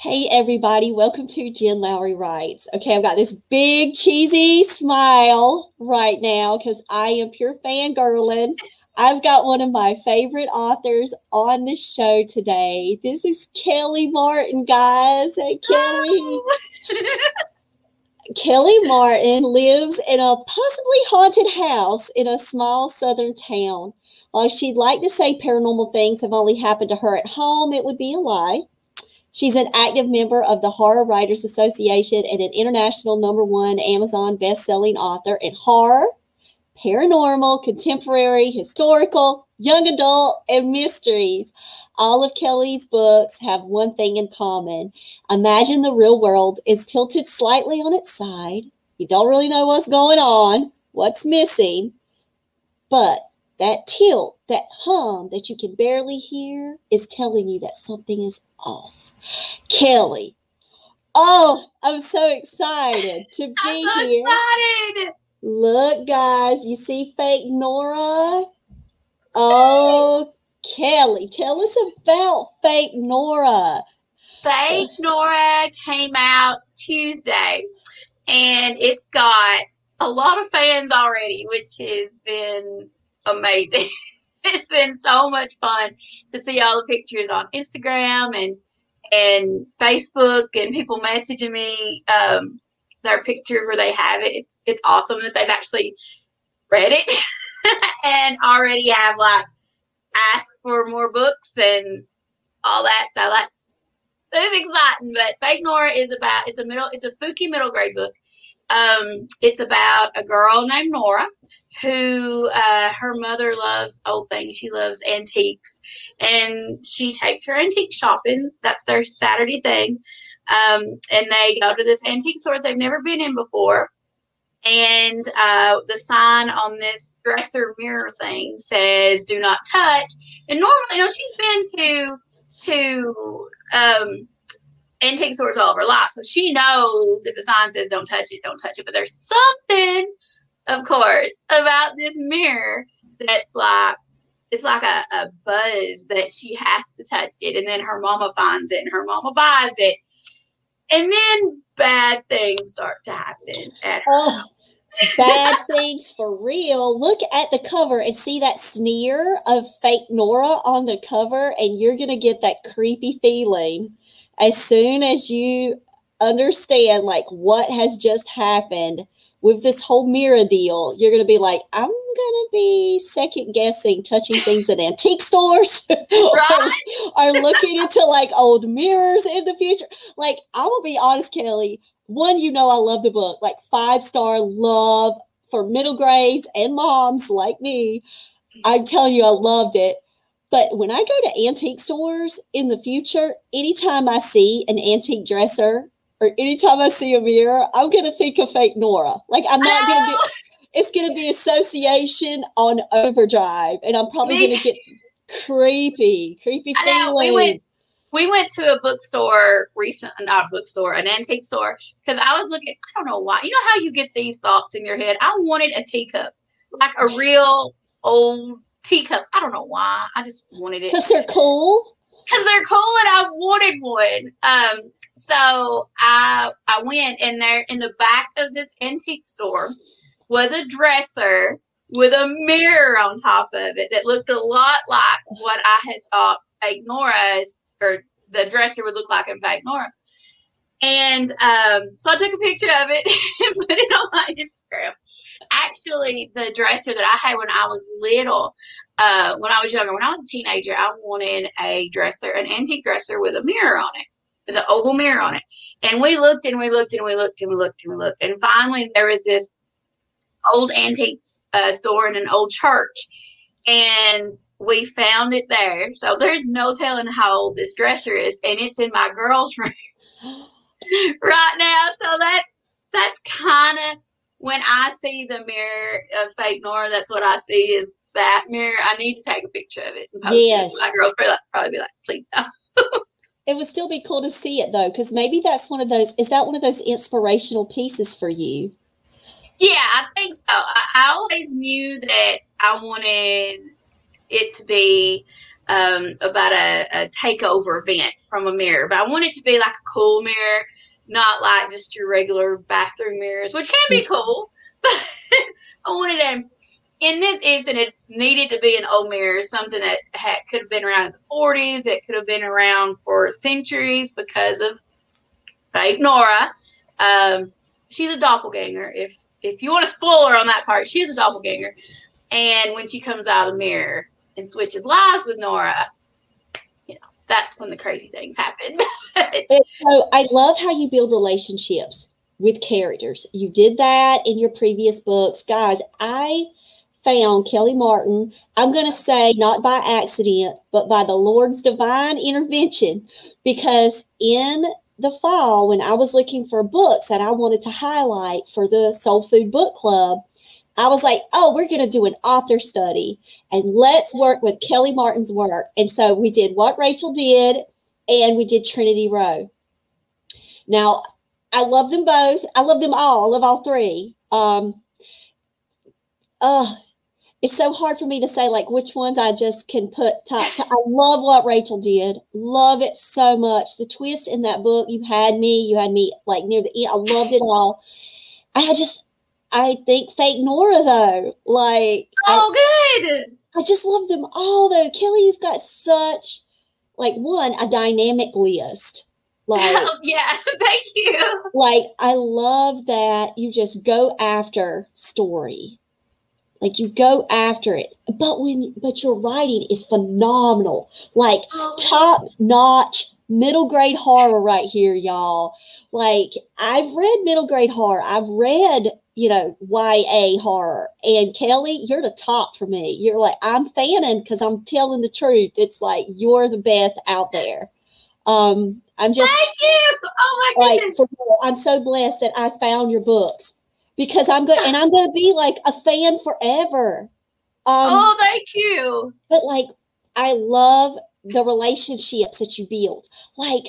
Hey everybody, welcome to Jen Lowry Writes. Okay, I've got this big cheesy smile right now because I am pure fangirling. I've got one of my favorite authors on the show today. This is Kelly Martin, guys. Hey Kelly. Kelly Martin lives in a possibly haunted house in a small southern town. While she'd like to say paranormal things have only happened to her at home, it would be a lie. She's an active member of the Horror Writers Association and an international number one Amazon best-selling author in horror, paranormal, contemporary, historical, young adult, and mysteries. All of Kelly's books have one thing in common. Imagine the real world is tilted slightly on its side. You don't really know what's going on, what's missing, but that tilt, that hum that you can barely hear is telling you that something is off. Kelly. Oh, I'm so excited to be I'm so here. excited. Look, guys, you see fake Nora? Oh, Kelly, tell us about fake Nora. Fake Nora came out Tuesday, and it's got a lot of fans already, which has been amazing. it's been so much fun to see all the pictures on Instagram and and Facebook and people messaging me um, their picture where they have it. It's it's awesome that they've actually read it and already have like asked for more books and all that. So that's that's exciting. But Fake Nora is about it's a middle it's a spooky middle grade book. Um, it's about a girl named Nora who uh, her mother loves old things. She loves antiques, and she takes her antique shopping. That's their Saturday thing. Um, and they go to this antique store they've never been in before. And uh, the sign on this dresser mirror thing says "Do not touch." And normally, you know, she's been to to um, antique stores all of her life, so she knows if the sign says "Don't touch it, don't touch it." But there's something, of course, about this mirror that's like it's like a, a buzz that she has to touch it, and then her mama finds it, and her mama buys it, and then bad things start to happen at her. Oh, bad things for real. Look at the cover and see that sneer of fake Nora on the cover, and you're going to get that creepy feeling as soon as you understand like what has just happened with this whole mirror deal, you're going to be like, I'm going to be second guessing touching things at antique stores Right? or, or looking into like old mirrors in the future. Like, I will be honest, Kelly. One, you know, I love the book, like five star love for middle grades and moms like me. I'm telling you, I loved it. But when I go to antique stores in the future, anytime I see an antique dresser or anytime I see a mirror, I'm going to think of fake Nora. Like I'm not going to Oh, be, it's going to be association on overdrive. And I'm probably Me going to get creepy, creepy I we feelings. went- we went to a bookstore recent, not a bookstore, an antique store, because I was looking. I don't know why. You know how you get these thoughts in your head? I wanted a teacup, like a real old teacup. I don't know why. I just wanted it Because they're cool. because they're cool and I wanted one. Um, so I I went and there in the back of this antique store was a dresser with a mirror on top of it that looked a lot like what I had thought fake Nora's or the dresser would look like in fake Nora. And um, so I took a picture of it and put it on my Instagram. Actually, the dresser that I had when I was little, uh, when I was younger, when I was a teenager, I wanted a dresser, an antique dresser with a mirror on it. There's an oval mirror on it. And we looked and we looked and we looked and we looked and we looked. And finally, there was this old antique uh, store in an old church. And we found it there. So there's no telling how old this dresser is. And it's in my girl's room right now. So that's that's kind of when I see the mirror of fake Nora, that's what I see is that mirror. I need to take a picture of it and post Yes. it. My girlfriend probably, probably be like, please don't. It would still be cool to see it though, because maybe that's one of those. Is that one of those inspirational pieces for you? Yeah, I think so. I, I always knew that I wanted it to be um, about a, a takeover event from a mirror, but I want it to be like a cool mirror, not like just your regular bathroom mirrors, which can be cool. But I wanted to, in this instance, it needed to be an old mirror, something that had, could have been around in the 40s, it could have been around for centuries because of fake Nora. Um, she's a doppelganger. If if you want to spoil her on that part, she's a doppelganger. And when she comes out of the mirror and switches lives with Nora, you know, that's when the crazy things happen. So I love how you build relationships with characters. You did that in your previous books. Guys, I found Kelly Martin, I'm going to say not by accident, but by the Lord's divine intervention, because in the fall, when I was looking for books that I wanted to highlight for the Soul Food Book Club, I was like, oh, we're going to do an author study and let's work with Kelly Martin's work. And so we did what Rachel did and we did Trinity Row. Now, I love them both. I love them all. I love all three. Um, uh, it's so hard for me to say like which ones I just can put top. To, I love what Rachel did. Love it so much. The twist in that book, you had me. You had me like near the end. I loved it all. I just, I think fake Nora though. Like, I, oh, good. I just love them all though. Kelly, you've got such like one a dynamic list. Like Oh, yeah, thank you. like I love that you just go after story. Like you go after it. But when but your writing is phenomenal. Like Oh, top notch middle grade horror right here, y'all. Like I've read middle grade horror. I've read, you know, YA horror. And Kelly, you're the top for me. You're like, I'm fanning because I'm telling the truth. It's like you're the best out there. Um, I'm just Thank you. Oh my like goodness. for I'm so blessed that I found your books because I'm to and I'm going to be like a fan forever. Um, oh, thank you. but like I love the relationships that you build. Like,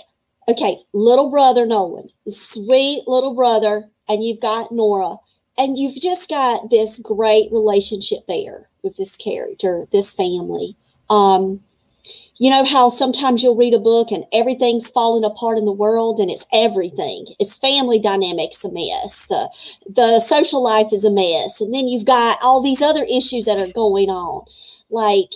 okay, little brother Nolan, sweet little brother, and you've got Nora, and you've just got this great relationship there with this character, this family. Um, you know how sometimes you'll read a book and everything's falling apart in the world and it's everything. It's family dynamics a mess. The the social life is a mess. And then you've got all these other issues that are going on. Like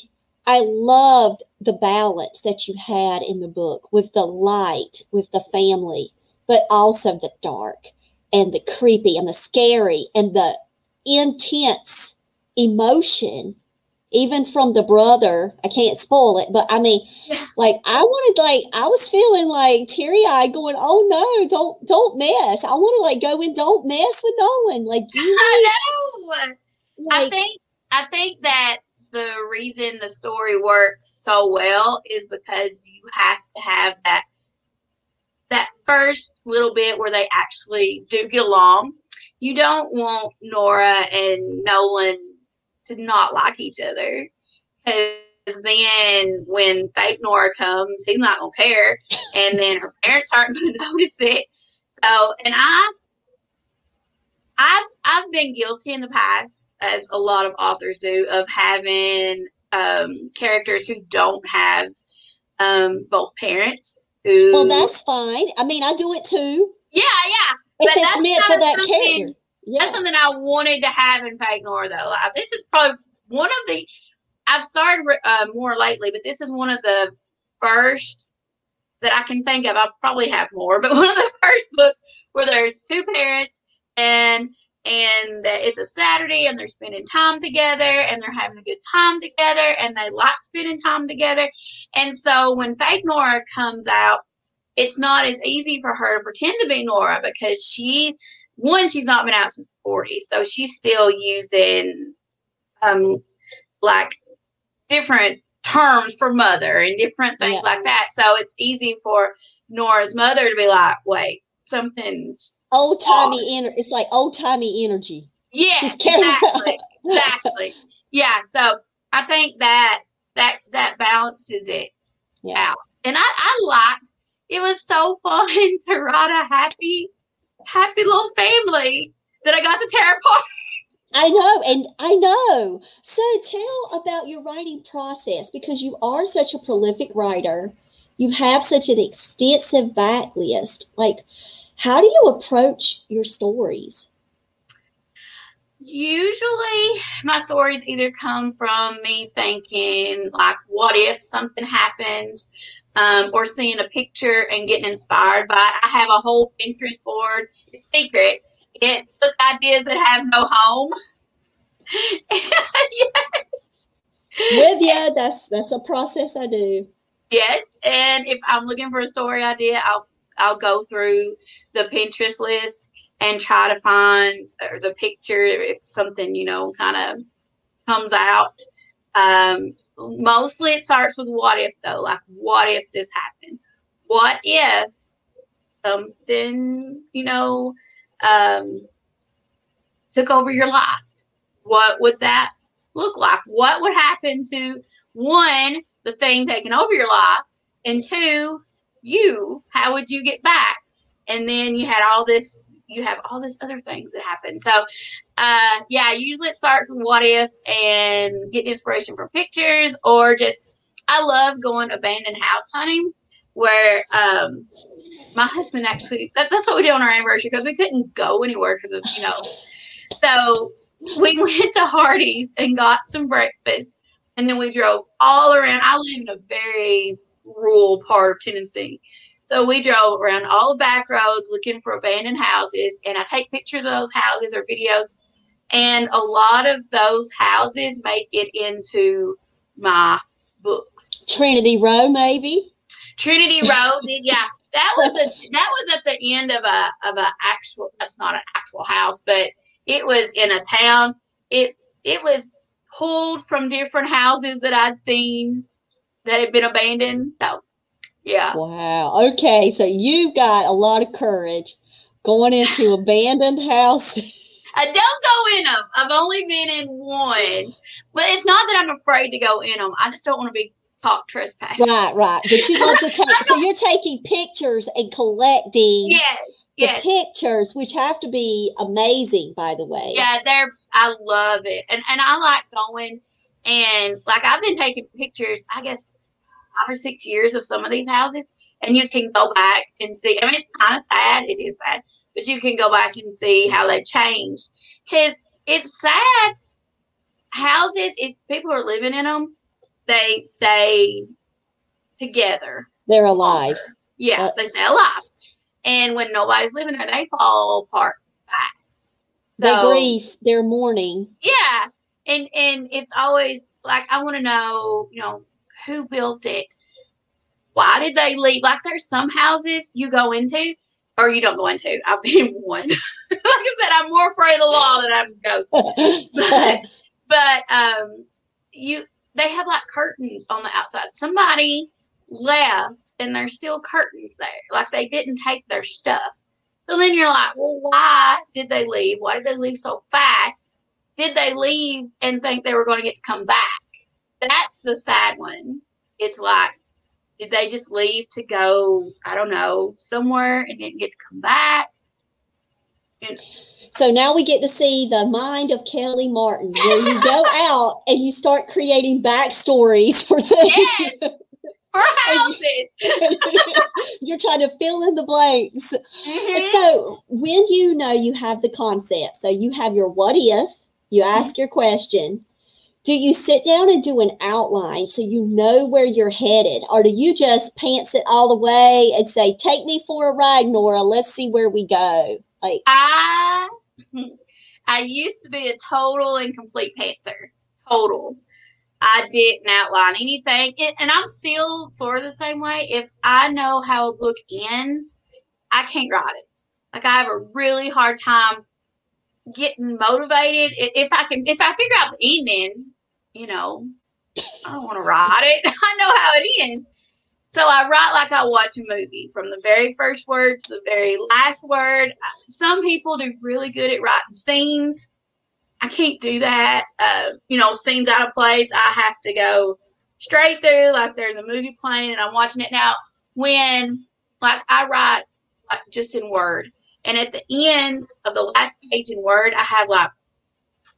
I loved the balance that you had in the book with the light, with the family, but also the dark and the creepy and the scary and the intense emotion, even from the brother. I can't spoil it, but I mean, Yeah. like I wanted, like I was feeling like teary eyed, going, "Oh no, don't don't mess." I want to like go and don't mess with Nolan. Like you, I know. I think I think that the reason the story works so well is because you have to have that that first little bit where they actually do get along. You don't want Nora and Nolan to not like each other because then when fake Nora comes, he's not gonna care, and then her parents aren't gonna notice it. So, and I I've I've been guilty in the past, as a lot of authors do, of having um, characters who don't have um, both parents. Who well, that's fine. I mean, I do it too. yeah, yeah. If But it's that's meant for that character. Yeah. That's something I wanted to have in Fake Nora though. Like, this is probably one of the I've started uh, more lately, but this is one of the first that I can think of. I'll probably have more, but one of the first books where there's two parents and and it's a Saturday and they're spending time together and they're having a good time together and they like spending time together. And so when Fake Nora comes out, it's not as easy for her to pretend to be Nora because she one she's not been out since the 40s, so she's still using um like different terms for mother and different things Yeah. like that. So it's easy for Nora's mother to be like, wait, something's Old timey energy. It's like old timey energy. yeah, She's carrying exactly, exactly. Yeah, so I think that that that balances it Yeah. out. And I, I liked it was so fun to write a happy, happy little family that I got to tear apart. I know, and I know. So tell about your writing process because you are such a prolific writer. You have such an extensive backlist. Like, how do you approach your stories? Usually, my stories either come from me thinking, like, what if something happens, um, or seeing a picture and getting inspired by it. I have a whole Pinterest board. It's secret. It's book ideas that have no home. With you, that's that's a process I do. Yes, and if I'm looking for a story idea, I'll I'll go through the Pinterest list and try to find the picture if something you know kind of comes out. Um, mostly it starts with what if though, like what if this happened? What if something you know um, took over your life? What would that look like? What would happen to one the thing taking over your life, and two, you, how would you get back? And then you had all this, you have all this other things that happen. So, uh, yeah, usually it starts with what if and get inspiration from pictures or just, I love going abandoned house hunting where, um, my husband actually, that, that's what we did on our anniversary because we couldn't go anywhere because of, you know, so we went to Hardee's and got some breakfast and then we drove all around. I live in a very rural part of Tennessee. So we drove around all the back roads looking for abandoned houses, and I take pictures of those houses or videos. And a lot of those houses make it into my books. Trinity Row, maybe. Trinity Row, yeah, that was a that was at the end of a of a actual. That's not an actual house, but it was in a town. It's it was pulled from different houses that I'd seen that had been abandoned. So, yeah, Wow. Okay, so you've got a lot of courage going into abandoned houses. I don't go in them. I've only been in one, but it's not that I'm afraid to go in them. I just don't want to be caught trespassing. right, right. But you want to take. So you're taking pictures and collecting Yes, the yes. pictures, which have to be amazing, by the way. Yeah, they're I love it. And and I like going and like I've been taking pictures, I guess five or six years of some of these houses and you can go back and see I mean it's kinda sad, it is sad, but you can go back and see how they've changed. Cause it's sad. Houses, if people are living in them, they stay together. They're alive. Yeah, Uh, they stay alive. And when nobody's living there, they fall apart. Their So- grief, their mourning. yeah and and it's always like i want to know you know who built it? Why did they leave? Like there's some houses you go into or you don't go into. I've been in one. Like i said i'm more afraid of the law than i'm ghosts. But but um you they have like curtains on the outside. Somebody left and there's still curtains there. Like they didn't take their stuff. So then you're like well why did they leave? Why did they leave so fast? Did they leave and think they were going to get to come back that's the sad one it's like did they just leave to go i don't know somewhere and didn't get to come back So now we get to see the mind of Kelly Martin, where you go out and you start creating backstories for things. yes for houses. You're trying to fill in the blanks. Mhm. So when you know you have the concept, so you have your what if, you ask your question. Do you sit down and do an outline so you know where you're headed? Or do you just pants it all the way and say, Take me for a ride, Nora, let's see where we go? Like I I used to be a total and complete pantser. Total. I didn't outline anything. And, I'm still sort of the same way. If I know how a book ends, I can't write it. Like I have a really hard time getting motivated. If I can if I figure out the ending, you know, I don't want to write it. I know how it ends. So I write like I watch a movie from the very first word to the very last word. Some people do really good at writing scenes. I can't do that. Uh, you know, scenes out of place. I have to go straight through like there's a movie playing and I'm watching it now. When like I write like just in Word, and at the end of the last page in Word, I have like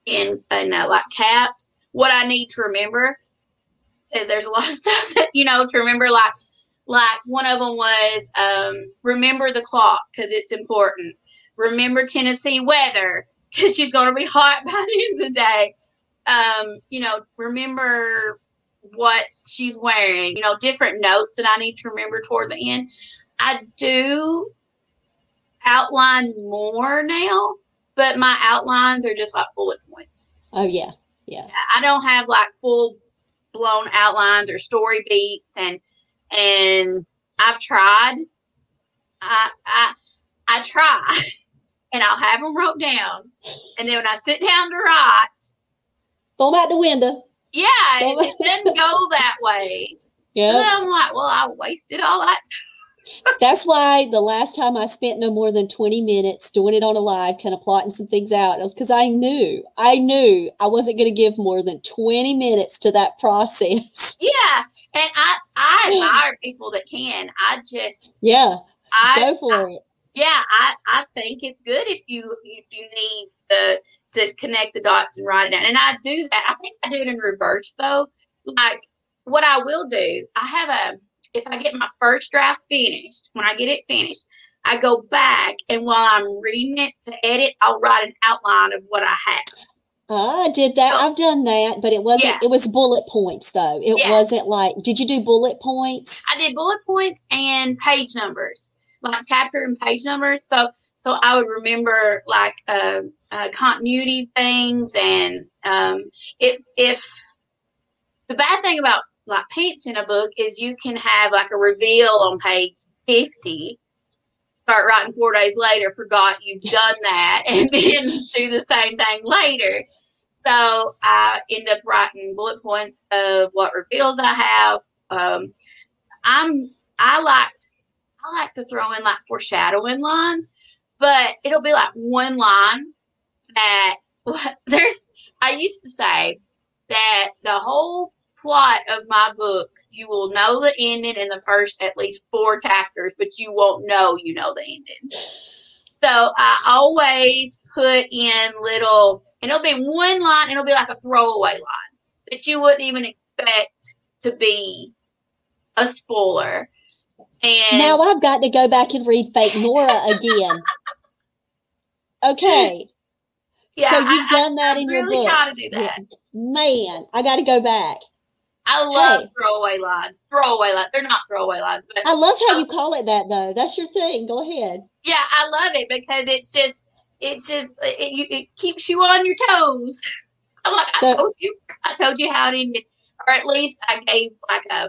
in in uh, like caps what I need to remember. There's a lot of stuff that you know to remember. Like like one of them was um, remember the clock because it's important. Remember Tennessee weather because she's going to be hot by the end of the day. Um, you know, remember what she's wearing. You know, different notes that I need to remember toward the end. I do outline more now, but my outlines are just like bullet points. Oh yeah, yeah. I don't have like full blown outlines or story beats and and I've tried. I I I try and I'll have them wrote down. And then when I sit down to write, Throw them out the window. yeah, it, it doesn't go that way. Yeah. I'm like, well, I wasted all that. That's why the last time I spent no more than 20 minutes doing it on a live, kind of plotting some things out, it was because I knew, I knew I wasn't going to give more than 20 minutes to that process. Yeah. And I I admire people that can. I just yeah, I go for it. yeah, I, I think it's good if you if you need the to connect the dots and write it down. And I do that. I think I do it in reverse though. Like what I will do, I have a if I get my first draft finished, when I get it finished, I go back and while I'm reading it to edit, I'll write an outline of what I have. I did that. So- I've done that, but it wasn't, Yeah. it was bullet points though. It Yeah. wasn't like, did you do bullet points? I did bullet points and page numbers, like chapter and page numbers. So so I would remember like uh, uh, continuity things, and um, if if the bad thing about like pants in a book is you can have like a reveal on page fifty. Start writing four days later, forgot you've done that, and then do the same thing later. So I end up writing bullet points of what reveals I have. Um, I'm I liked I like to throw in like foreshadowing lines, but it'll be like one line that there's I used to say that the whole plot of my books you will know the ending in the first at least four chapters, but you won't know you know the ending. So I always put in little and it'll be one line, it'll be like a throwaway line that you wouldn't even expect to be a spoiler. And Now I've got to go back and read Fake Nora again. Okay. yeah, so you've I, done that I in really your book. try to do that. Man, I got to go back. I love Hey. throwaway lines. Throwaway lines. They're not throwaway lines, but I love how you um, call it that though. That's your thing. Go ahead. yeah, I love it because it's just, it's just, it, it keeps you on your toes. I'm like, I told you, I told you how it or at least I gave like a,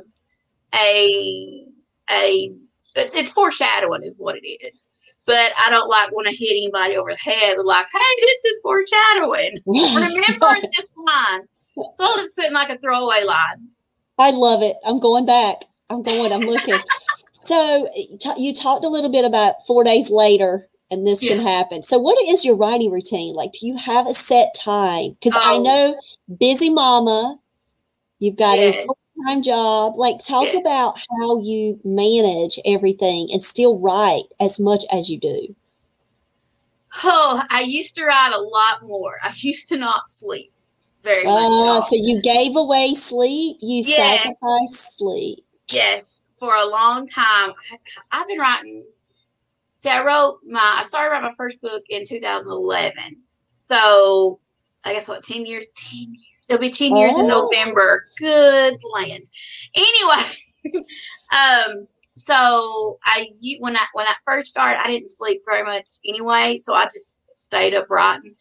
a, a. It's, it's foreshadowing, is what it is. But I don't like want to hit anybody over the head with like, hey, this is foreshadowing. Remember this line. So I'll just put in like a throwaway line. I love it. I'm going back. I'm going. I'm looking. so t- you talked a little bit about four days later, and this can happen. So what is your writing routine? Like, do you have a set time? Because I Oh. know busy mama. You've got a full time job. Like, talk Yes. about how you manage everything and still write as much as you do. Oh, I used to write a lot more. I used to not sleep very Uh, so you gave away sleep. You Yes. sacrificed sleep. yes, for a long time. I, I've been writing. See, I wrote my. I started writing my first book in 2011. So I guess what, 10 years? 10 years. It'll be 10 years in Oh. November. Good land. Anyway, um, so I you- when I when I first started, I didn't sleep very much anyway, so I just stayed up writing.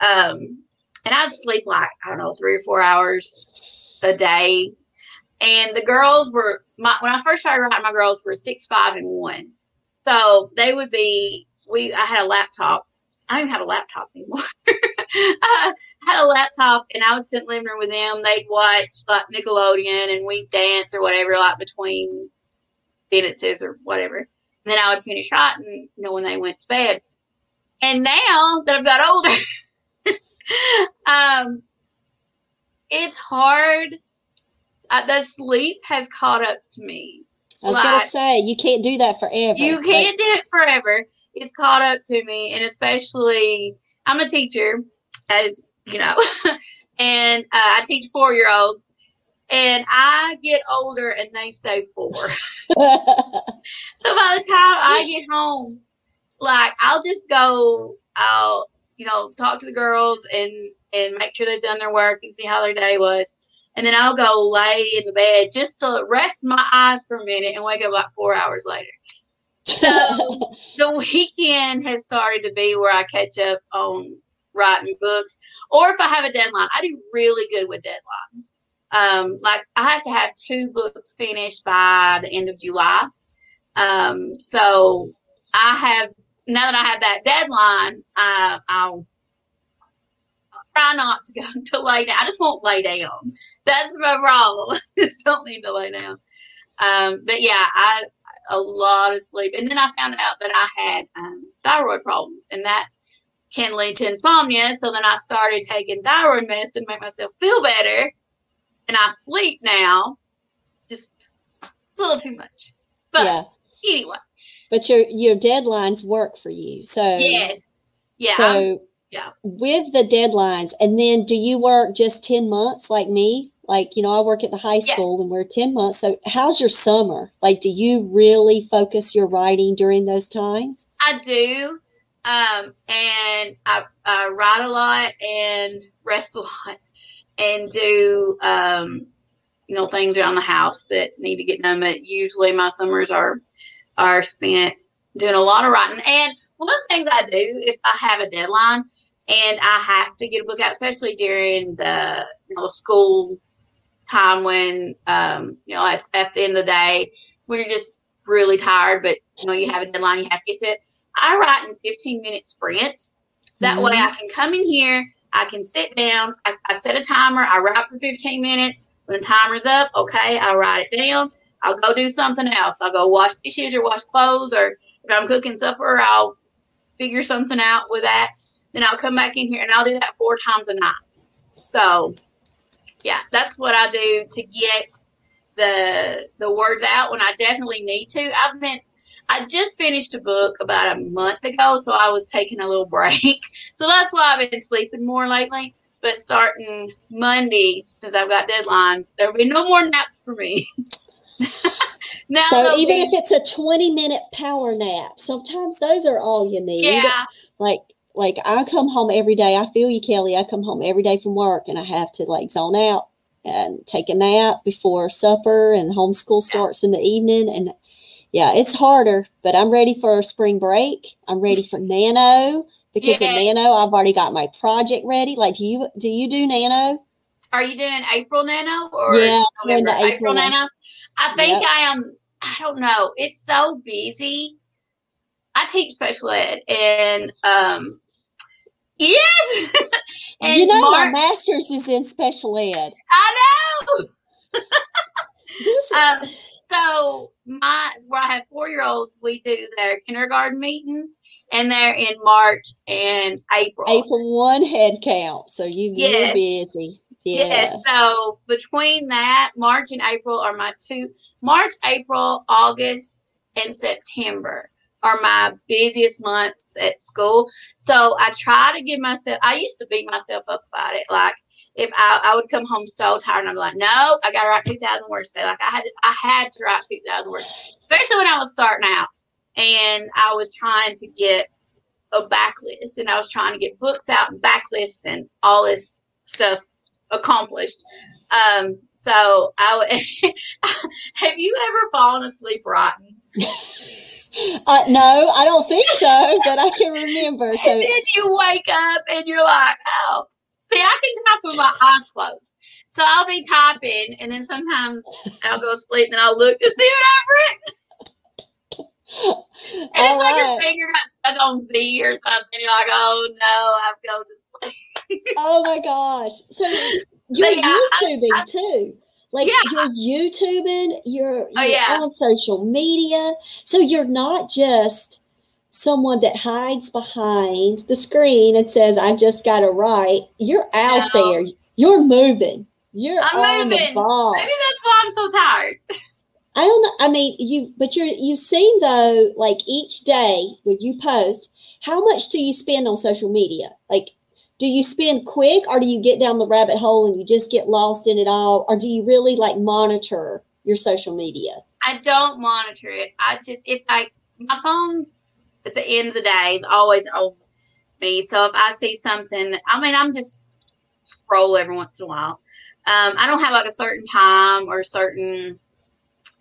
Um, and I'd sleep like I don't know three or four hours a day. And the girls were my when I first started writing, my girls were six, five, and one. So they would be we. I had a laptop. I don't even have a laptop anymore. Uh, I had a laptop, and I would sit in the living room with them. They'd watch like Nickelodeon, and we'd dance or whatever, like between sentences or whatever. And then I would finish writing, you know, when they went to bed. And now that I've got older, um, it's hard. Uh, the sleep has caught up to me. I was Like- gonna say you can't do that forever. You can't do it forever. It's caught up to me, and especially I'm a teacher, as you know, and uh, I teach four year olds, and I get older and they stay four. So by the time I get home, like I'll just go, I'll you know talk to the girls and and make sure they've done their work and see how their day was, and then I'll go lay in the bed just to rest my eyes for a minute and wake up like four hours later. So the weekend has started to be where I catch up on writing books, or if I have a deadline, I do really good with deadlines. Um, like I have to have two books finished by the end of July. Um, so I have now that I have that deadline, I, I'll try not to go to lay down. I just won't lay down. That's my problem. I just don't need to lay down. Um, but yeah, I a lot of sleep, and then I found out that I had um, thyroid problems, and that can lead to insomnia. So then I started taking thyroid medicine to make myself feel better, and I sleep now. Just it's a little too much, but yeah, anyway, but your your deadlines work for you. So yes, yeah, So yeah. with the deadlines, and then do you work just ten months like me? Like you know, I work at the high Yeah. school, and we're ten months. So how's your summer? Like, do you really focus your writing during those times? I do. Um, and I, I write a lot and rest a lot and do, um, you know, things around the house that need to get done. But usually my summers are, are spent doing a lot of writing. And one of the things I do if I have a deadline and I have to get a book out, especially during the, you know, school time when, um, you know, at, at the end of the day, when you're just really tired, but you know, you have a deadline, you have to get to it. I write in 15 minute sprints. That way I can come in here, I can sit down, I, I set a timer, I write for 15 minutes. When the timer's up, okay, I write it down. I'll go do something else. I'll go wash dishes or wash clothes, or if I'm cooking supper, I'll figure something out with that. Then I'll come back in here and I'll do that four times a night. So, yeah, that's what I do to get the the words out when I definitely need to. I've been I just finished a book about a month ago, so I was taking a little break. So that's why I've been sleeping more lately. But starting Monday, since I've got deadlines, there'll be no more naps for me. now So even be- if it's a twenty minute power nap, sometimes those are all you need. yeah, like like I come home every day. I feel you, Kelly. I come home every day from work and I have to like zone out and take a nap before supper and homeschool starts in the evening. And yeah, it's harder, but I'm ready for a spring break. I'm ready for nano because Yeah. in nano I've already got my project ready. Like do you do you do nano? Are you doing April Nano or Yeah, November? the April, April. Nano? I think Yep. I am. I don't know. It's so busy. I teach special ed, and um, yes, and you know my master's is in special ed. I know. Um, so my where I have four year olds, we do their kindergarten meetings, and they're in March and April. April one head count. So you you're busy. Yeah. Yes. So between that, March and April are my two March, April, August, and September are my busiest months at school. So I try to give myself, I used to beat myself up about it. Like if I, I would come home so tired and I'm like, no, I got to write 2,000 words today. Like I had to, I had to write 2,000 words, especially when I was starting out and I was trying to get a backlist and I was trying to get books out and backlists and all this stuff accomplished. Um, so I have you ever fallen asleep writing? Uh, no, I don't think so, but I can remember. So and then you wake up and you're like, oh, see, I can type with my eyes closed. So I'll be typing, and then sometimes I'll go to sleep, and I'll look to see what I've written. And All it's like right. your finger got stuck on Z or something. You're like, oh no, I've gone to sleep. Oh my gosh. So you're yeah, YouTubing I, I, too. Like yeah. you're YouTubing, you're, oh, you're oh, yeah. on social media. So you're not just someone that hides behind the screen and says, I've just got to write. You're out no. there. You're moving. You're I'm on moving. the ball. Maybe that's why I'm so tired. I don't know. I mean, you, but you're, you seem though, like each day when you post, how much do you spend on social media? Like, do you spend quick or do you get down the rabbit hole and you just get lost in it all? Or do you really like monitor your social media? I don't monitor it. I just, if I, my phone's at the end of the day is always on me. So if I see something, I mean, I'm just scroll every once in a while. Um, I don't have like a certain time or certain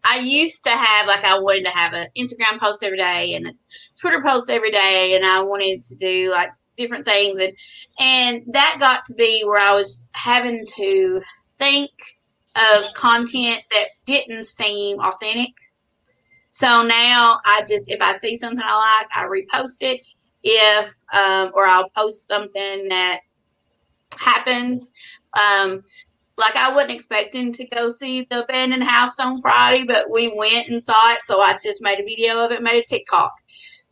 I used to have like I wanted to have an Instagram post every day and a Twitter post every day, and I wanted to do like different things, and and that got to be where I was having to think of content that didn't seem authentic. So now I just if I see something I like, I repost it. If um, or I'll post something that happens. Um, like I wasn't expecting to go see the abandoned house on Friday, but we went and saw it. So I just made a video of it, made a TikTok.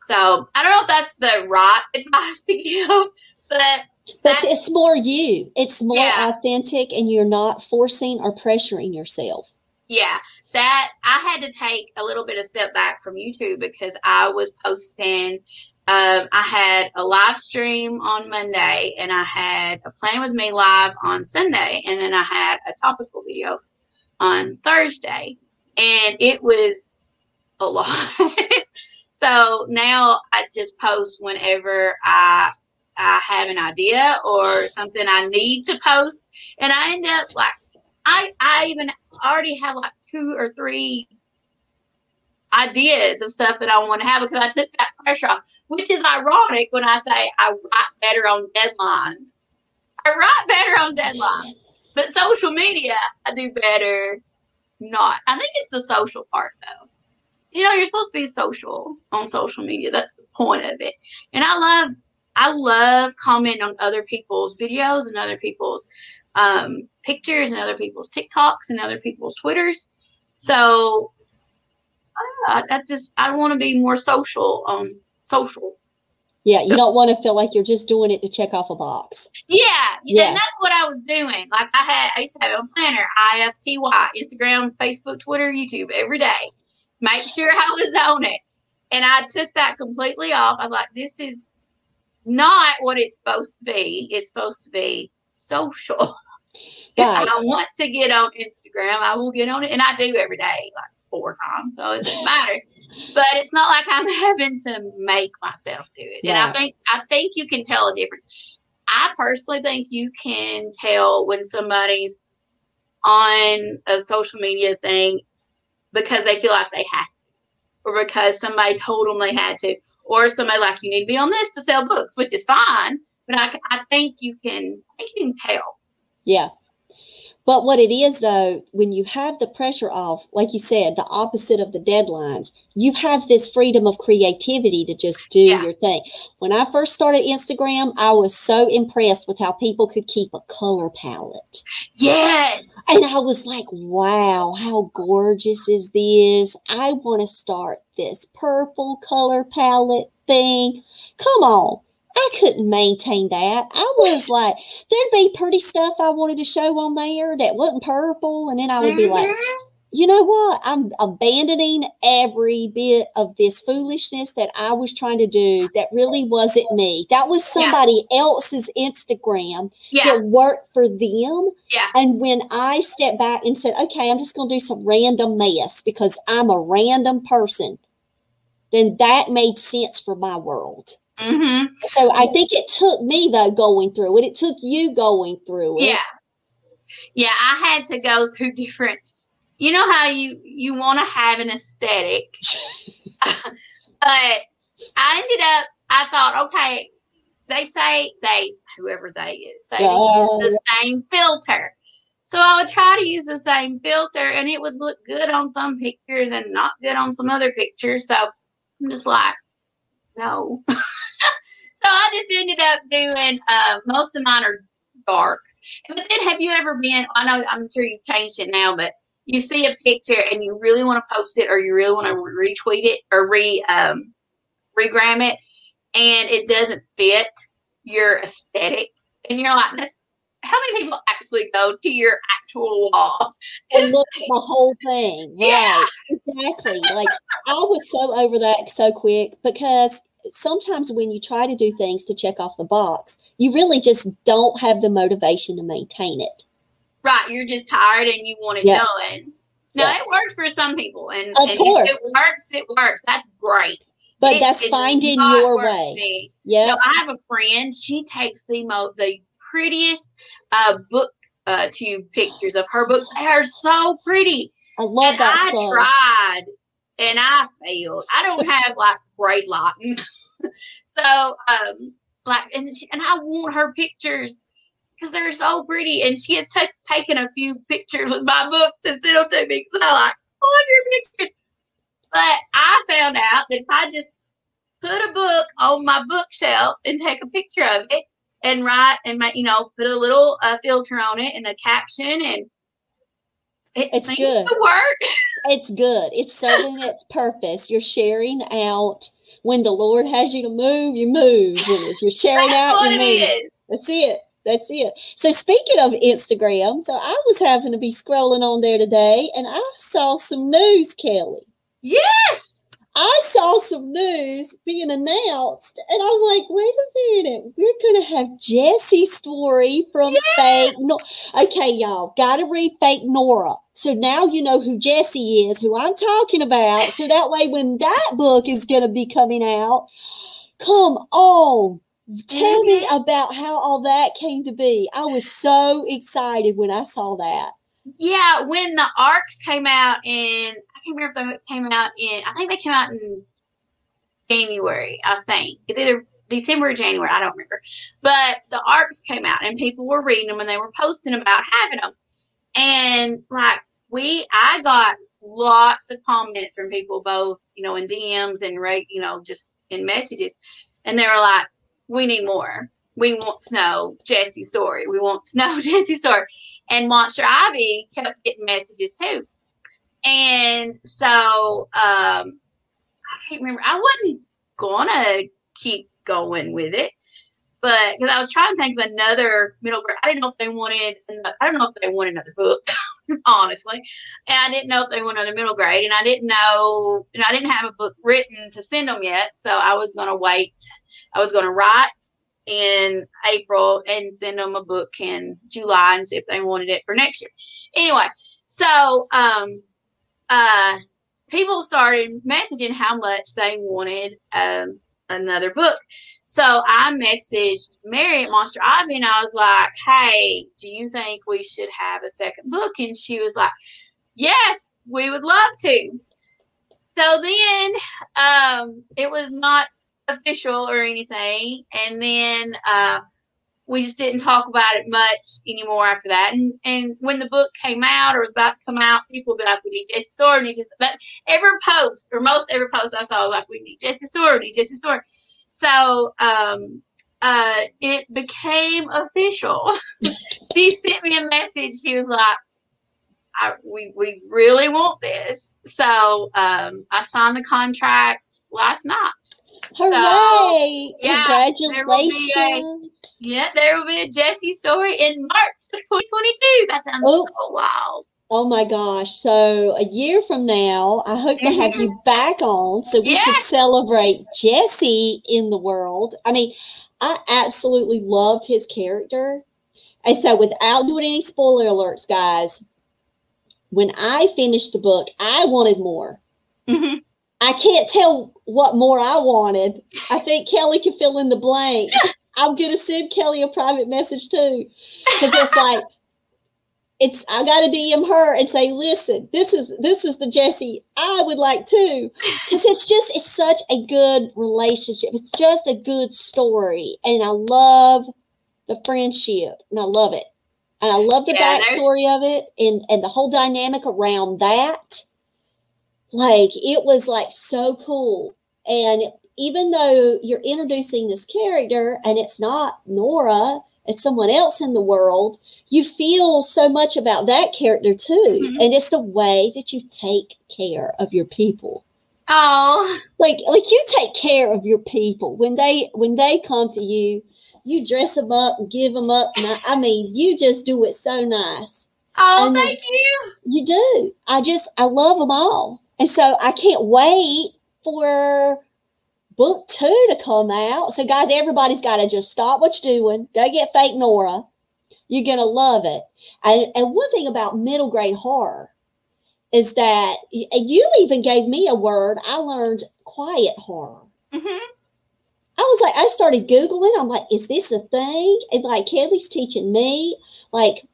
So I don't know if that's the right advice to give, but but it's more you. It's more yeah. authentic, and you're not forcing or pressuring yourself. Yeah, that I had to take a little bit of step back from YouTube because I was posting um, I had a live stream on Monday and I had a Plan With Me live on Sunday. And then I had a topical video on Thursday. And it was a lot. so now I just post whenever I I have an idea or something I need to post. And I end up like I I even already have like two or three ideas of stuff that I want to have because I took that pressure off, which is ironic when I say I write better on deadlines. I write better on deadlines, but social media, I do better not. I think it's the social part though. You know, you're supposed to be social on social media. That's the point of it. And I love, I love commenting on other people's videos and other people's um, pictures and other people's TikToks and other people's Twitters. So I, I just I want to be more social um social. Yeah, you don't want to feel like you're just doing it to check off a box. Yeah, yeah, and that's what I was doing. Like I had, I used to have a planner, IFTY, Instagram, Facebook, Twitter, YouTube every day. Make sure I was on it, and I took that completely off. I was like, this is not what it's supposed to be. It's supposed to be social. Right. If I want to get on Instagram, I will get on it, and I do every day. Like four times, so it doesn't matter. But it's not like I'm having to make myself do it. Yeah. And I think I think you can tell a difference. I personally think you can tell when somebody's on a social media thing because they feel like they have to, or because somebody told them they had to, or somebody like you need to be on this to sell books, which is fine. But I, I think you can I think you can tell. Yeah, but what it is, though, when you have the pressure off, like you said, the opposite of the deadlines, you have this freedom of creativity to just do yeah. your thing. When I first started Instagram, I was so impressed with how people could keep a color palette. Yes. And I was like, wow, how gorgeous is this? I want to start this purple color palette thing. Come on. I couldn't maintain that. I was like, there'd be pretty stuff I wanted to show on there that wasn't purple, and then I would mm-hmm. be like, mm-hmm. you know what? I'm abandoning every bit of this foolishness that I was trying to do that really wasn't me. That was somebody yeah. else's Instagram yeah. that worked for them. Yeah. And when I stepped back and said, okay, I'm just going to do some random mess because I'm a random person, then that made sense for my world. Mm-hmm. So I think it took me, though, going through it. It took you going through it. Yeah. Yeah. I had to go through different you know how you you want to have an aesthetic but i ended up i thought okay they say they whoever they is they use the same filter so i would try to use the same filter and it would look good on some pictures and not good on some other pictures so i'm just like no. So i just ended up doing uh, most of mine are dark. But then have you ever been i know i'm sure you've changed it now but you see a picture and you really want to post it or you really want to retweet it or re um, regram it and it doesn't fit your aesthetic. And you're like this how many people actually go to your actual wall? And look at the whole thing. Right. Yeah. exactly. Like i was so over that so quick because sometimes when you try to do things to check off the box you really just don't have the motivation to maintain it Right, you're just tired and you want it yeah. done. No, yeah. it works for some people, and, of and course. if it works, it works. That's great. But it, that's finding your way. Yeah. I have a friend. She takes the mo the prettiest uh, book uh, tube pictures of her books. They are so pretty. I love and that. I tried and I failed. I don't have like great lighting, so um, like and she, and I want her pictures because they're so pretty. And she has t- taken a few pictures with my books and sent them to me because I like hundred pictures. But I found out that if I just put a book on my bookshelf and take a picture of it and write and make, you know, put a little uh, filter on it and a caption and it it's seems good. to work. it's good. It's serving its purpose. You're sharing out when the Lord has you to move, you move. You're sharing That's out, what you it move. is. That's it. That's it. So speaking of Instagram, so I was having to be scrolling on there today and I saw some news, Kelly. Yes. I saw some news being announced, and I'm like, wait a minute, we're gonna have Jesse's story from yes. Fake. No- okay, y'all, gotta read Fake Nora. So now you know who Jesse is, who I'm talking about. So that way, when that book is gonna be coming out, come on, Tell me mm-hmm. about how all that came to be. I was so excited when I saw that. Yeah, when the arcs came out in, I can't remember if they came out in, I think they came out in January, I think. It's either December or January, I don't remember. But the arcs came out and people were reading them and they were posting about having them. And like, we, I got lots of comments from people, both, you know, in DMs and, right, you know, just in messages. And they were like, we need more. We want to know Jesse's story. We want to know Jesse's story. And Monster Ivy kept getting messages too. And so um, I can't remember. I wasn't gonna keep going with it, but because I was trying to think of another middle grade. I didn't know if they wanted. I don't know if they wanted another book, honestly, and I didn't know if they wanted another middle grade, and I didn't know, and I didn't have a book written to send them yet. So I was gonna wait I was to write in April and send them a book in July and see if they wanted it for next year. Anyway, so um, uh, people started messaging how much they wanted um, another book. So I messaged Mary at Monster Ivy and I was like, hey, do you think we should have a second book? And she was like, yes, we would love to. So then um, it was not official or anything. And then uh, we just didn't talk about it much anymore after that. And and when the book came out or was about to come out, people would be like, "We need Jesse's story." We need just but every post or most every post I saw like, "We need Jesse's story." We need Jesse's story. So um, uh, it became official. she sent me a message. She was like. I, we we really want this, so um, I signed the contract last night. Hooray! So, yeah, Congratulations. There a, yeah, there will be a Jesse story in March of 2022. That sounds oh, so wild. Oh my gosh. So a year from now, I hope to have you back on so we can celebrate Jesse in the world. I mean, I absolutely loved his character. And so without doing any spoiler alerts, guys, when I finished the book, I wanted more. Mhm. I can't tell what more I wanted. I think Kelly can fill in the blank. I'm gonna send Kelly a private message too. Because it's like it's I gotta DM her and say, listen, this is this is the Jesse I would like to. Because it's just it's such a good relationship. It's just a good story. And I love the friendship and I love it. And I love the Yeah, backstory of it and, and the whole dynamic around that. Like it was like so cool. And even though you're introducing this character and it's not Nora, it's someone else in the world, you feel so much about that character too. Mhm. And it's the way that you take care of your people. Oh, Like like you take care of your people when they when they come to you, you dress them up and give them up. I, I mean, you just do it so nice. oh, And thank you. You do. I just I love them all, and so I can't wait for book two to come out. So, guys, everybody's got to just stop what you're doing. Go get fake Nora. You're gonna love it. And and one thing about middle grade horror is that you even gave me a word. I learned quiet horror. Mhm. I was like, I started Googling. I'm like, is this a thing? And like Kelly's teaching me, like,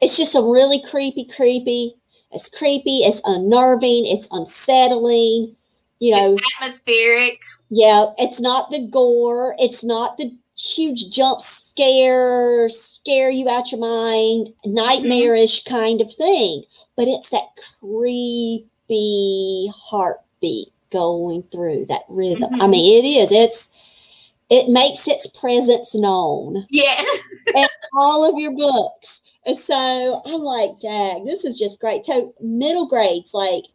it's just some really creepy, creepy. It's creepy, it's unnerving, it's unsettling. You know, It's atmospheric. yeah, it's not the gore, it's not the huge jump scare, scare you out your mind, nightmarish kind of thing, but it's that creepy heartbeat going through that rhythm. I Mhm. mean, it is. It's it makes its presence known Yeah. in all of your books. And so I'm like, Dag, this is just great. So middle grades, like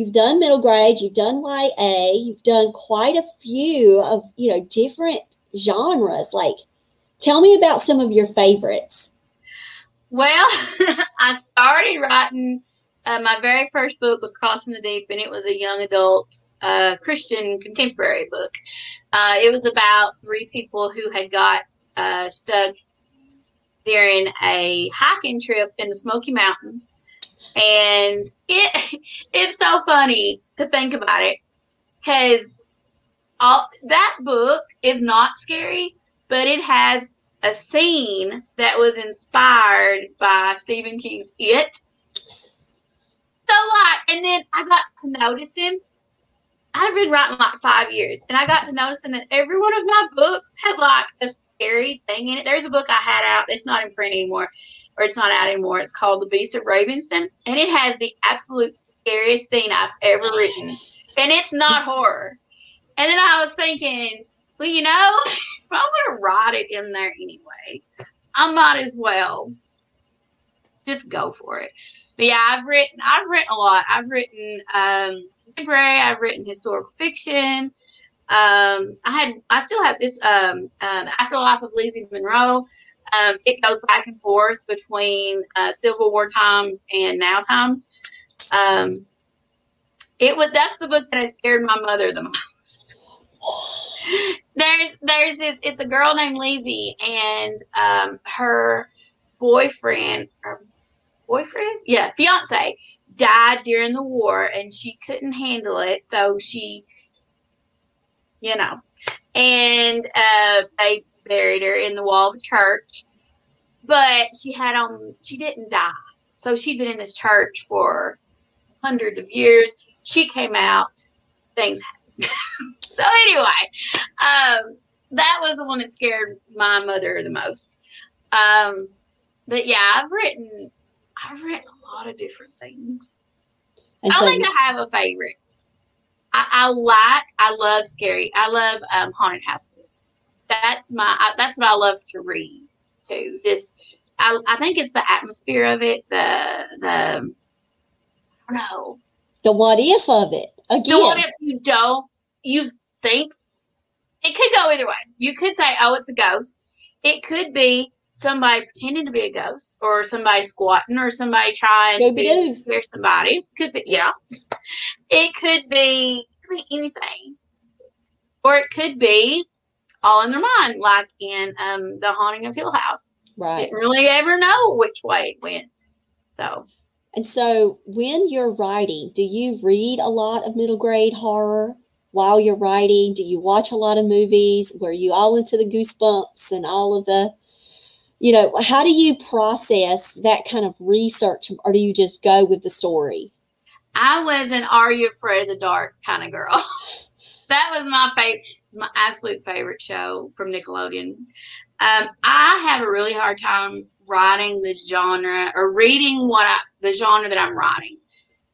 you've done middle grades, you've done YA, you've done quite a few of you know different genres. Like, tell me about some of your favorites. Well, I started writing. Uh, my very first book was Crossing the Deep, and it was a young adult uh, Christian contemporary book. Uh, it was about three people who had got uh, stuck during a hiking trip in the Smoky Mountains, and it it's so funny to think about it because all that book is not scary, but it has a scene that was inspired by Stephen King's It. So like, and then I got to notice him. I've been writing like five years, and I got to noticing that every one of my books had like a scary thing in it. There's a book I had out that's not in print anymore, or it's not out anymore. It's called The Beast of Ravenston, and it has the absolute scariest scene I've ever written, and it's not horror. And then I was thinking, well, you know, if I'm to write it in there anyway, I might as well just go for it. But yeah, I've written, I've written a lot. I've written um, contemporary. I've written historical fiction. Um, I had, I still have this, um, uh, the afterlife of Lizzie Monroe. Um, it goes back and forth between uh, Civil War times and now times. Um, it was that's the book that has scared my mother the most. There's there's this it's a girl named Lizzie and um her boyfriend or boyfriend? Yeah fiance died during the war and she couldn't handle it so she you know. And uh they buried her in the wall of a church but she had on she didn't die. So she'd been in this church for hundreds of years. She came out things happened so anyway um that was the one that scared my mother the most. Um but yeah i've written i've written a lot of different things. And i so, don't think i have a favorite. I, I like i love scary i love um haunted house books that's my I, that's what i love to read too just I, I think it's the atmosphere of it the the i don't know the what if of it again. the what if you don't you think it could go either way you could say oh it's a ghost it could be somebody pretending to be a ghost or somebody squatting or somebody trying Scooby-Doo. to scare somebody. Could be yeah. It could be, could be anything. Or it could be all in their mind, like in um the haunting of Hill House. Right. Didn't really ever know which way it went. So And so when you're writing, do you read a lot of middle grade horror while you're writing? Do you watch a lot of movies? Were you all into the goosebumps and all of the you know, how do you process that kind of research or do you just go with the story? I was an Are You Afraid of the Dark kind of girl. that was my favorite, my absolute favorite show from Nickelodeon. Um, I have a really hard time writing the genre or reading what I, the genre that I'm writing.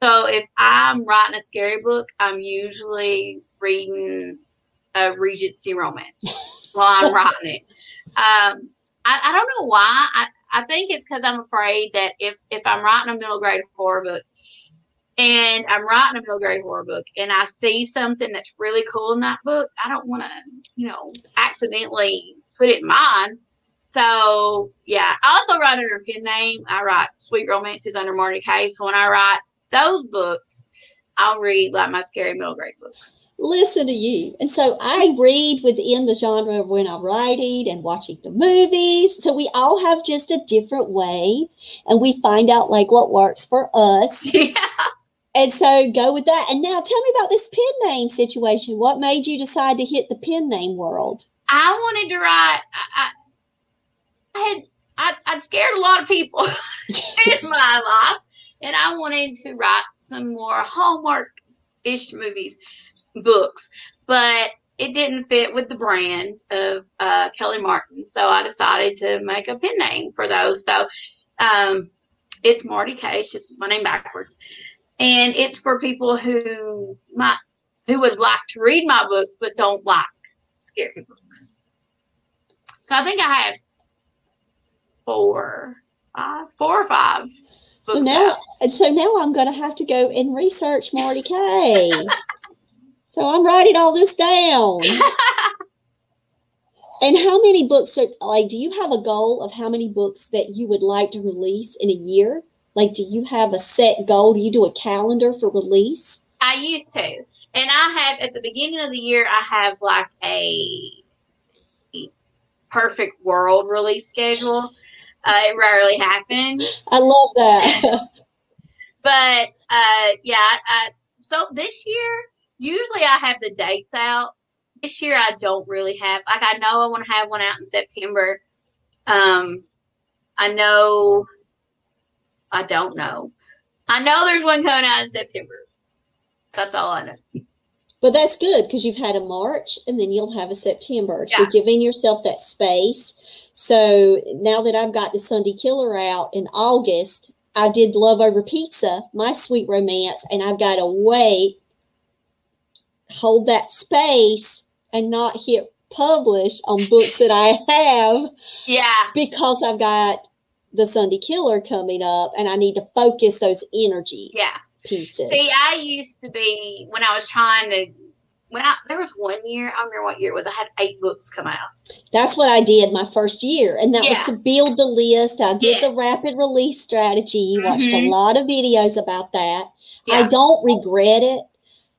So if I'm writing a scary book, I'm usually reading a Regency romance while I'm writing it. Um, I, I don't know why. I, I think it's because I'm afraid that if if I'm writing a middle grade horror book and I'm writing a middle grade horror book and I see something that's really cool in that book, I don't want to, you know, accidentally put it in mine. So yeah, I also write under a pen name. I write sweet romances under Marty. So when I write those books, I'll read like my scary middle grade books. Listen to you. And so I read within the genre of when I'm writing and watching the movies. So we all have just a different way and we find out like what works for us. yeah. And so go with that. And now tell me about this pen name situation. What made you decide to hit the pen name world? I wanted to write. I, I, had I, I'd scared a lot of people in my life, and I wanted to write some more Hallmark ish movies, books, but it didn't fit with the brand of uh, Kelly Martin, so I decided to make a pen name for those. So um, it's Marty K. It's just my name backwards, and it's for people who might who would like to read my books but don't like scary books. So I think I have four, five, four or five. So now, out. so now I'm going to have to go and research Marty K. so I'm writing all this down. And how many books are like? Do you have a goal of how many books that you would like to release in a year? Like, do you have a set goal? Do you do a calendar for release? I used to, and I have at the beginning of the year. I have like a perfect world release schedule. Uh, it rarely happens, I love that. but uh, yeah. I, so this year, usually I have the dates out. This year, I don't really have. Like, I know I want to have one out in September. Um, I know. I don't know. I know there's one coming out in September. That's all I know. but that's good because you've had a March and then you'll have a September. Yeah. You're giving yourself that space. So now that I've got the Sunday Killer out in August, I did Love Over Pizza, my sweet romance, and I've got to wait, hold that space, and not hit publish on books that I have Yeah. because I've got the Sunday Killer coming up and I need to focus those energy Yeah. pieces. See, I used to be when I was trying to when I there was one year, I don't remember what year it was, I had eight books come out. That's what I did my first year. And that Yeah. was to build the list. I did Yes. the rapid release strategy, watched a Mhm. lot of videos about that. I don't regret it.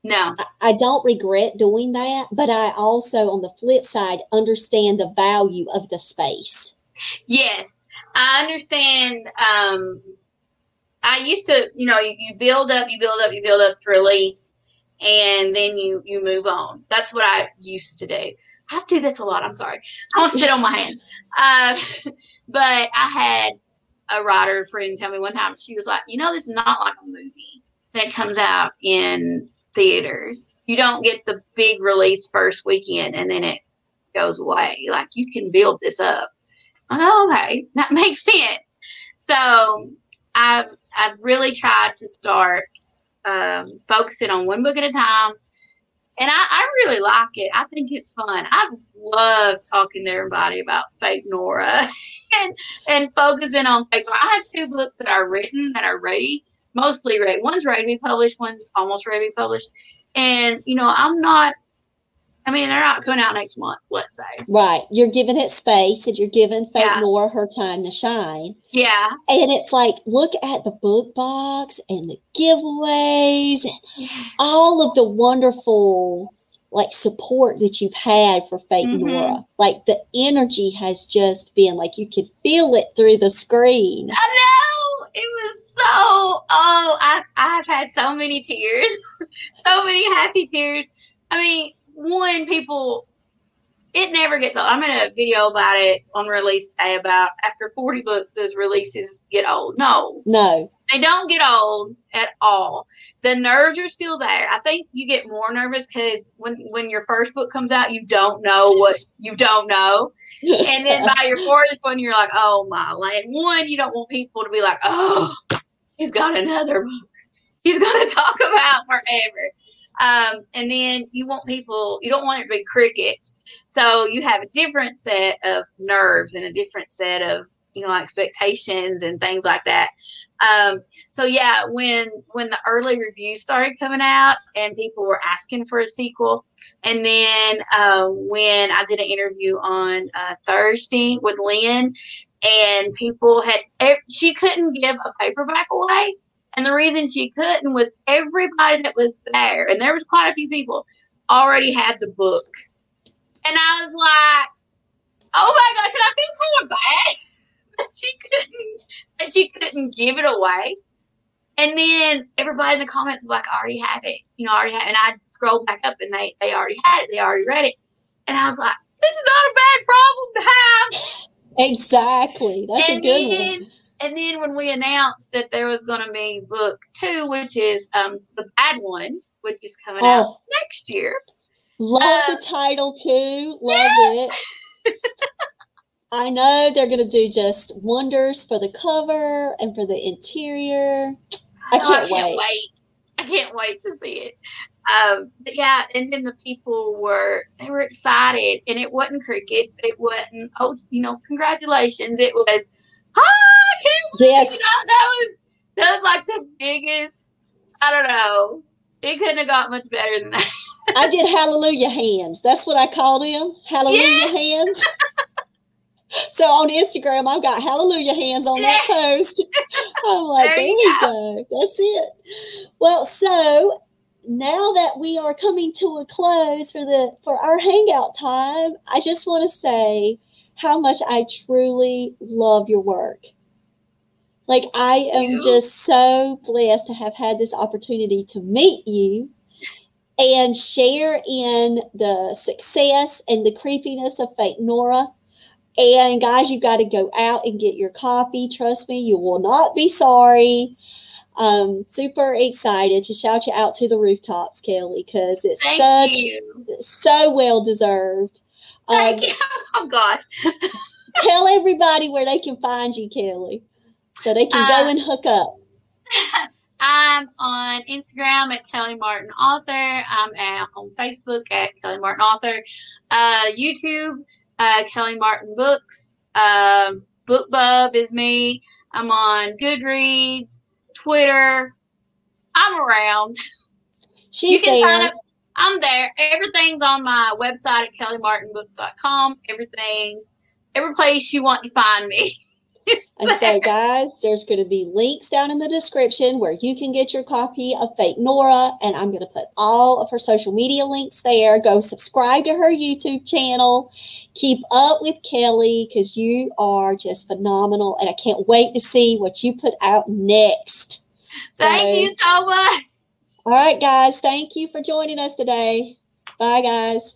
No. I- I don't regret doing that, but I also, on the flip side, understand the value of the space. Yes. I understand um I used to, you know, you, you build up, you build up, you build up to release and then you you move on. That's what I used to do. I do this a lot. I'm sorry. I to sit on my hands. Uh, but I had a writer friend tell me one time, she was like, you know, this is not like a movie that comes out in theaters. You don't get the big release first weekend and then it goes away. Like you can build this up. I go, oh, okay, that makes sense. So I've I've really tried to start um, focusing on one book at a time, and I, I really like it. I think it's fun. I've loved talking to everybody about fake Nora and and focusing on fake Nora. I have two books that are written that are ready, mostly ready. One's ready to be published. One's almost ready to be published. And you know, I'm not I mean, they're not coming out next month, let's say. Right. You're giving it space and you're giving Fake Yeah. Nora her time to shine. Yeah. And it's like, look at the book box and the giveaways and all of the wonderful like support that you've had for Fake Mhm. Nora. Like the energy has just been like you could feel it through the screen. I know. It was so oh, I I've had so many tears. so many happy tears. I mean, one people it never gets old. I'm in a video about it on release day about after 40 books, those releases get old. No, No. they don't get old at all. The nerves are still there. I think you get more nervous because when when your first book comes out, you don't know what you don't know, and then by your fourth one, you're like, oh my land. One, you don't want people to be like, oh, she's got another book. She's gonna talk about forever. Um, and then you want people, you don't want it to be crickets. So you have a different set of nerves and a different set of, you know, expectations and things like that. Um, so yeah, when when the early reviews started coming out and people were asking for a sequel, and then uh, when I did an interview on uh, Thursday with Lynn, and people had she couldn't give a paperback away, and the reason she couldn't was everybody that was there, and there was quite a few people, already had the book, and I was like, oh my god, can I feel kind of bad that she couldn't that she couldn't give it away? And then everybody in the comments was like, I already have it. You know, I already have it. And I scrolled back up and they, they already had it. They already read it. And I was like, this is not a bad problem to have. Exactly. That's a good then, one. And then when we announced that there was going to be book two, which is um the bad ones, which is coming out Oh, next year. love uh, the title too. Love it. I know they're going to do just wonders for the cover and for the interior. I Oh, can't wait. wait. I can't wait to see it. Um, but yeah, and then the people were they were excited, and it wasn't crickets. It wasn't oh, you know, congratulations. It was ah, I can't wait. Yes. You know, that was that was like the biggest. I don't know. It couldn't have got much better than that. I did hallelujah hands. That's what I call them. Hallelujah hands. So on Instagram, I've got hallelujah hands on that post. I'm like, There there, you we go. That's it. Well, so now that we are coming to a close for the for our hangout time, I just want to say how much I truly love your work. Like I am just so blessed to have had this opportunity to meet you and share in the success and the creepiness of Fake Nora. And guys, you've got to go out and get your copy. Trust me, you will not be sorry. Um, super excited to shout you out to the rooftops, Kelly, because it's Thank such you. so well deserved. Um, you. Oh gosh. tell everybody where they can find you, Kelly, so they can Uh, go and hook up. I'm on Instagram at Kelly Martin Author. I'm at, on Facebook at Kelly Martin Author. Uh, YouTube, uh, Kelly Martin Books. Um, BookBub is me. I'm on Goodreads, Twitter. I'm around. She's you can there. find it. I'm there. Everything's on my website at kellymartinbooks.com. Everything, every place you want to find me. And so, guys, there's going to be links down in the description where you can get your copy of Fake Nora. And I'm going to put all of her social media links there. Go subscribe to her YouTube channel. Keep up with Kelly because you are just phenomenal. And I can't wait to see what you put out next. Thank So- you so much. All right, guys. Thank you for joining us today. Bye, guys.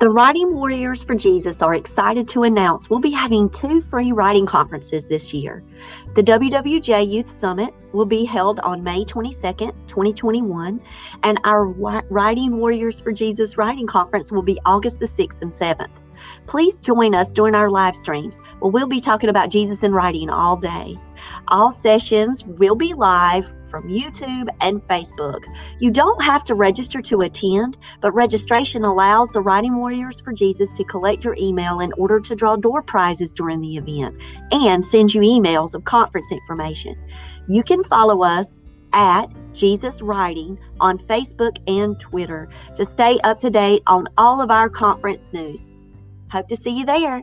The Writing Warriors for Jesus are excited to announce we'll be having two free writing conferences this year. The WWJ Youth Summit will be held on May 22nd, 2021, and our Writing Warriors for Jesus Writing Conference will be August the 6th and 7th. Please join us during our live streams where we'll be talking about Jesus and writing all day. All sessions will be live from YouTube and Facebook. You don't have to register to attend, but registration allows the Writing Warriors for Jesus to collect your email in order to draw door prizes during the event and send you emails of conference information. You can follow us at Jesus Writing on Facebook and Twitter to stay up to date on all of our conference news. Hope to see you there.